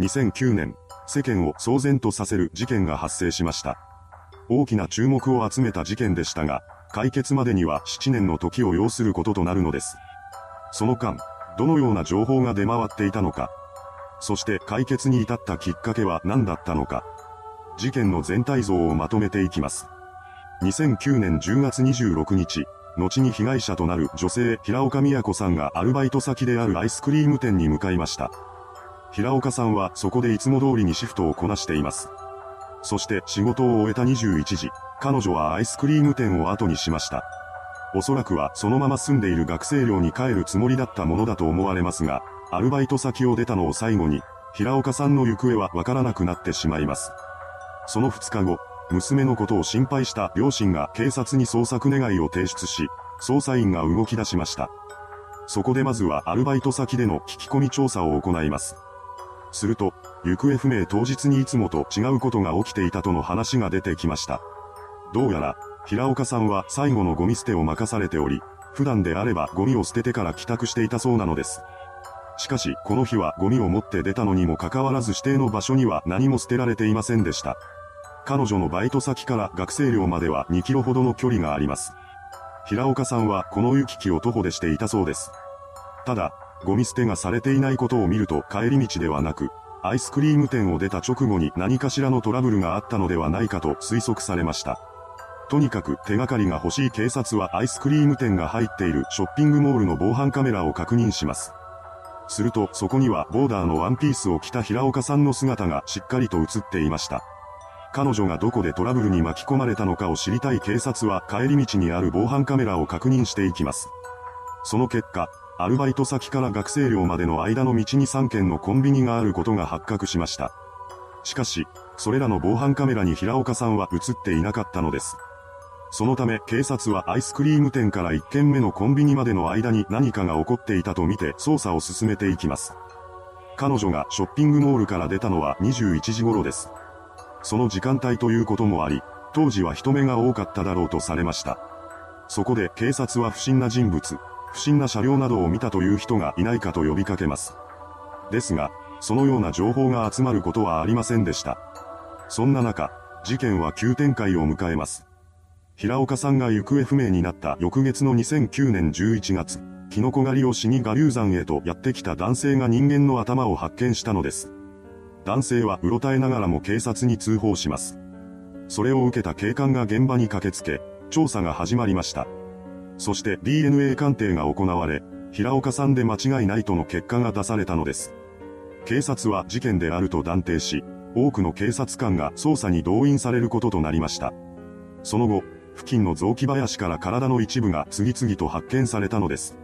2009年、世間を騒然とさせる事件が発生しました。大きな注目を集めた事件でしたが、解決までには7年の時を要することとなるのです。その間、どのような情報が出回っていたのか、そして解決に至ったきっかけは何だったのか、事件の全体像をまとめていきます。2009年10月26日、後に被害者となる女性平岡美也子さんがアルバイト先であるアイスクリーム店に向かいました。平岡さんはそこでいつも通りにシフトをこなしています。そして仕事を終えた21時、彼女はアイスクリーム店を後にしました。おそらくはそのまま住んでいる学生寮に帰るつもりだったものだと思われますが、アルバイト先を出たのを最後に、平岡さんの行方はわからなくなってしまいます。その2日後、娘のことを心配した両親が警察に捜索願いを提出し、捜査員が動き出しました。そこでまずはアルバイト先での聞き込み調査を行います。すると、行方不明当日にいつもと違うことが起きていたとの話が出てきました。どうやら、平岡さんは最後のゴミ捨てを任されており、普段であればゴミを捨ててから帰宅していたそうなのです。しかし、この日はゴミを持って出たのにもかかわらず指定の場所には何も捨てられていませんでした。彼女のバイト先から学生寮までは2キロほどの距離があります。平岡さんはこの行き来を徒歩でしていたそうです。ただ、ゴミ捨てがされていないことを見ると帰り道ではなく、アイスクリーム店を出た直後に何かしらのトラブルがあったのではないかと推測されました。とにかく手がかりが欲しい警察はアイスクリーム店が入っているショッピングモールの防犯カメラを確認します。するとそこにはボーダーのワンピースを着た平岡さんの姿がしっかりと映っていました。彼女がどこでトラブルに巻き込まれたのかを知りたい警察は帰り道にある防犯カメラを確認していきます。その結果、アルバイト先から学生寮までの間の道に3軒のコンビニがあることが発覚しました。しかし、それらの防犯カメラに平岡さんは映っていなかったのです。そのため警察はアイスクリーム店から1軒目のコンビニまでの間に何かが起こっていたとみて捜査を進めていきます。彼女がショッピングモールから出たのは21時頃です。その時間帯ということもあり、当時は人目が多かっただろうとされました。そこで警察は不審な人物、不審な車両などを見たという人がいないかと呼びかけます。ですが、そのような情報が集まることはありませんでした。そんな中、事件は急展開を迎えます。平岡さんが行方不明になった翌月の2009年11月、キノコ狩りをしに我流山へとやってきた男性が人間の頭を発見したのです。男性はうろたえながらも警察に通報します。それを受けた警官が現場に駆けつけ、調査が始まりました。そして DNA 鑑定が行われ、平岡さんで間違いないとの結果が出されたのです。警察は事件であると断定し、多くの警察官が捜査に動員されることとなりました。その後、付近の雑木林から体の一部が次々と発見されたのです。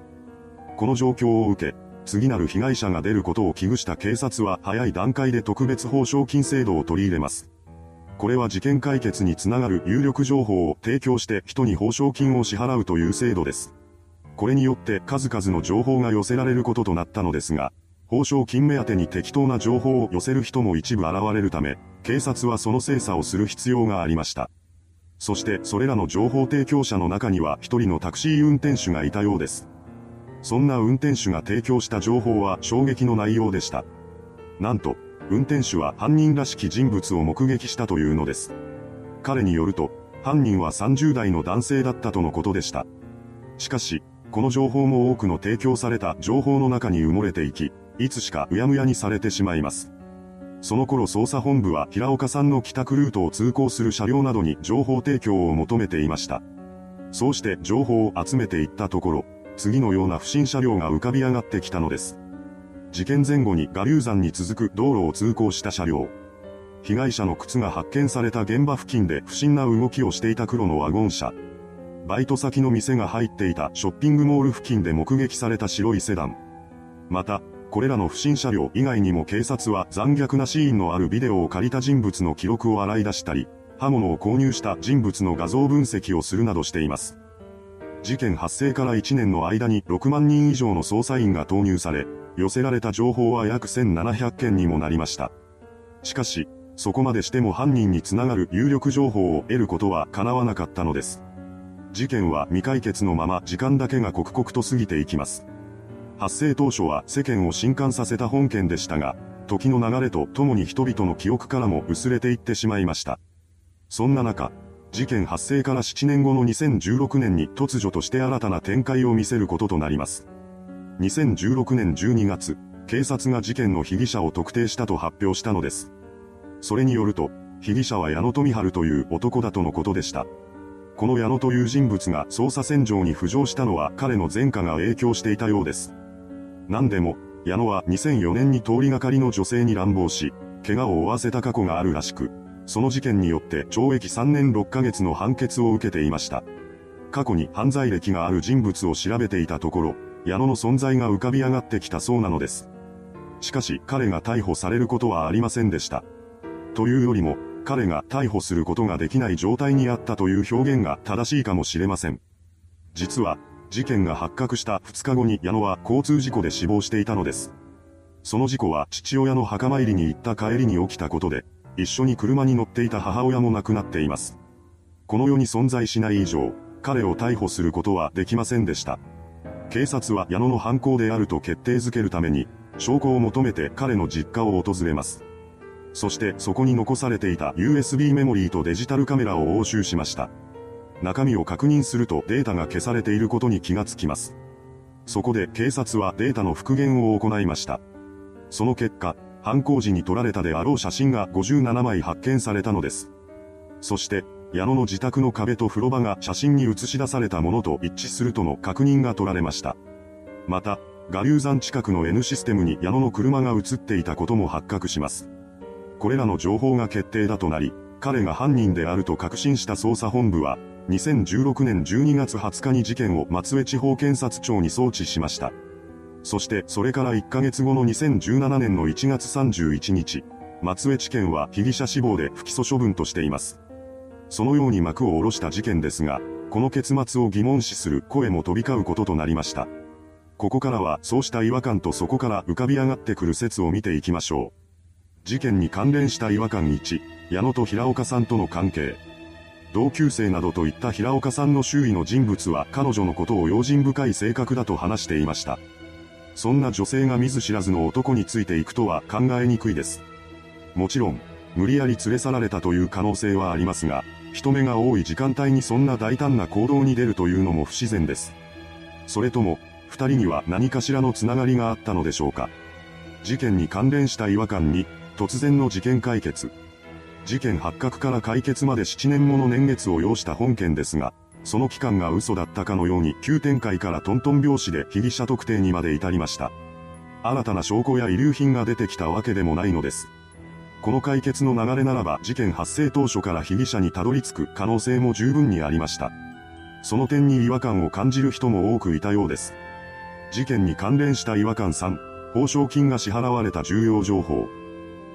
この状況を受け、次なる被害者が出ることを危惧した警察は早い段階で特別報奨金制度を取り入れます。これは事件解決につながる有力情報を提供して人に報奨金を支払うという制度です。これによって数々の情報が寄せられることとなったのですが、報奨金目当てに適当な情報を寄せる人も一部現れるため、警察はその精査をする必要がありました。そしてそれらの情報提供者の中には一人のタクシー運転手がいたようです。そんな運転手が提供した情報は衝撃の内容でした。なんと、運転手は犯人らしき人物を目撃したというのです。彼によると、犯人は30代の男性だったとのことでした。しかし、この情報も多くの提供された情報の中に埋もれていき、いつしかうやむやにされてしまいます。その頃捜査本部は平岡さんの帰宅ルートを通行する車両などに情報提供を求めていました。そうして情報を集めていったところ、次のような不審車両が浮かび上がってきたのです。事件前後に我流山に続く道路を通行した車両。被害者の靴が発見された現場付近で不審な動きをしていた黒のワゴン車。バイト先の店が入っていたショッピングモール付近で目撃された白いセダン。また、これらの不審車両以外にも警察は残虐なシーンのあるビデオを借りた人物の記録を洗い出したり、刃物を購入した人物の画像分析をするなどしています。事件発生から1年の間に6万人以上の捜査員が投入され、寄せられた情報は約1700件にもなりました。しかし、そこまでしても犯人につながる有力情報を得ることは叶わなかったのです。事件は未解決のまま時間だけが刻々と過ぎていきます。発生当初は世間を震撼させた本件でしたが、時の流れとともに人々の記憶からも薄れていってしまいました。そんな中、事件発生から7年後の2016年に突如として新たな展開を見せることとなります。2016年12月、警察が事件の被疑者を特定したと発表したのです。それによると、被疑者は矢野富春という男だとのことでした。この矢野という人物が捜査線上に浮上したのは彼の前科が影響していたようです。何でも、矢野は2004年に通りがかりの女性に乱暴し、怪我を負わせた過去があるらしく、その事件によって懲役3年6ヶ月の判決を受けていました。過去に犯罪歴がある人物を調べていたところ、矢野の存在が浮かび上がってきたそうなのです。しかし彼が逮捕されることはありませんでした。というよりも、彼が逮捕することができない状態にあったという表現が正しいかもしれません。実は、事件が発覚した2日後に矢野は交通事故で死亡していたのです。その事故は父親の墓参りに行った帰りに起きたことで、一緒に車に乗っていた母親も亡くなっています。この世に存在しない以上、彼を逮捕することはできませんでした。警察は矢野の犯行であると決定づけるために、証拠を求めて彼の実家を訪れます。そしてそこに残されていた USB メモリーとデジタルカメラを押収しました。中身を確認するとデータが消されていることに気がつきます。そこで警察はデータの復元を行いました。その結果、犯行時に撮られたであろう写真が57枚発見されたのです。そして、矢野の自宅の壁と風呂場が写真に写し出されたものと一致するとの確認が取られました。また、我流山近くの N システムに矢野の車が映っていたことも発覚します。これらの情報が決定だとなり、彼が犯人であると確信した捜査本部は、2016年12月20日に事件を松江地方検察庁に送致しました。そしてそれから1ヶ月後の2017年の1月31日、松江地検は被疑者死亡で不起訴処分としています。そのように幕を下ろした事件ですが、この結末を疑問視する声も飛び交うこととなりました。ここからはそうした違和感とそこから浮かび上がってくる説を見ていきましょう。事件に関連した違和感1、矢野と平岡さんとの関係。同級生などといった平岡さんの周囲の人物は彼女のことを用心深い性格だと話していました。そんな女性が見ず知らずの男についていくとは考えにくいです。もちろん、無理やり連れ去られたという可能性はありますが、人目が多い時間帯にそんな大胆な行動に出るというのも不自然です。それとも、二人には何かしらのつながりがあったのでしょうか。事件に関連した違和感に、突然の事件解決。事件発覚から解決まで7年もの年月を要した本件ですが、その期間が嘘だったかのように急展開からトントン拍子で被疑者特定にまで至りました。新たな証拠や遺留品が出てきたわけでもないのです。この解決の流れならば事件発生当初から被疑者にたどり着く可能性も十分にありました。その点に違和感を感じる人も多くいたようです。事件に関連した違和感3、報奨金が支払われた重要情報。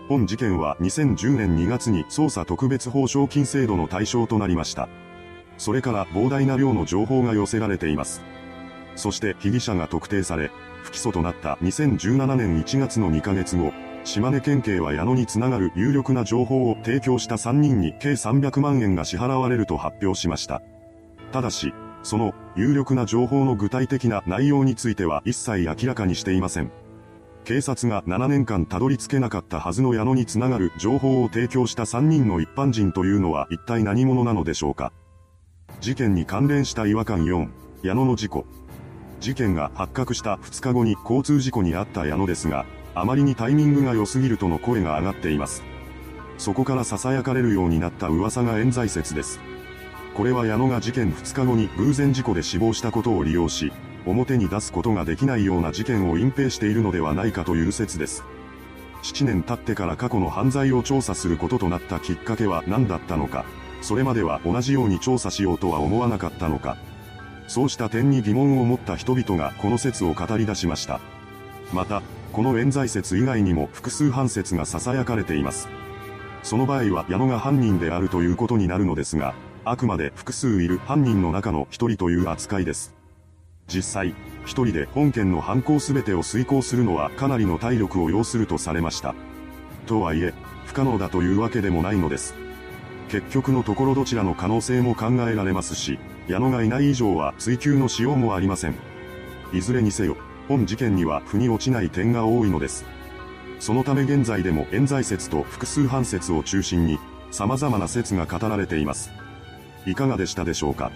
本事件は2010年2月に捜査特別報奨金制度の対象となりました。それから膨大な量の情報が寄せられています。そして被疑者が特定され、不起訴となった2017年1月の2ヶ月後、島根県警は矢野につながる有力な情報を提供した3人に計300万円が支払われると発表しました。ただし、その有力な情報の具体的な内容については一切明らかにしていません。警察が7年間たどり着けなかったはずの矢野につながる情報を提供した3人の一般人というのは一体何者なのでしょうか。事件に関連した違和感4、矢野の事故。事件が発覚した2日後に交通事故に遭った矢野ですが、あまりにタイミングが良すぎるとの声が上がっています。そこから囁かれるようになった噂が冤罪説です。これは矢野が事件2日後に偶然事故で死亡したことを利用し、表に出すことができないような事件を隠蔽しているのではないかという説です。7年経ってから過去の犯罪を調査することとなったきっかけは何だったのか、それまでは同じように調査しようとは思わなかったのか。そうした点に疑問を持った人々がこの説を語り出しました。また、この冤罪説以外にも複数犯説が囁かれています。その場合は矢野が犯人であるということになるのですが、あくまで複数いる犯人の中の一人という扱いです。実際、一人で本件の犯行すべてを遂行するのはかなりの体力を要するとされました。とはいえ、不可能だというわけでもないのです。結局のところどちらの可能性も考えられますし、矢野がいない以上は追及のしようもありません。いずれにせよ、本事件には腑に落ちない点が多いのです。そのため現在でも冤罪説と複数犯説を中心に、様々な説が語られています。いかがでしたでしょうか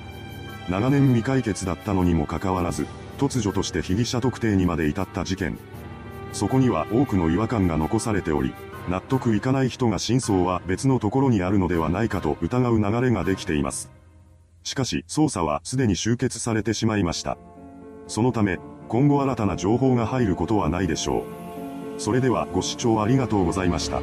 長年未解決だったのにもかかわらず、突如として被疑者特定にまで至った事件。そこには多くの違和感が残されており、納得いかない人が真相は別のところにあるのではないかと疑う流れができています。しかし、捜査はすでに終結されてしまいました。そのため、今後新たな情報が入ることはないでしょう。それではご視聴ありがとうございました。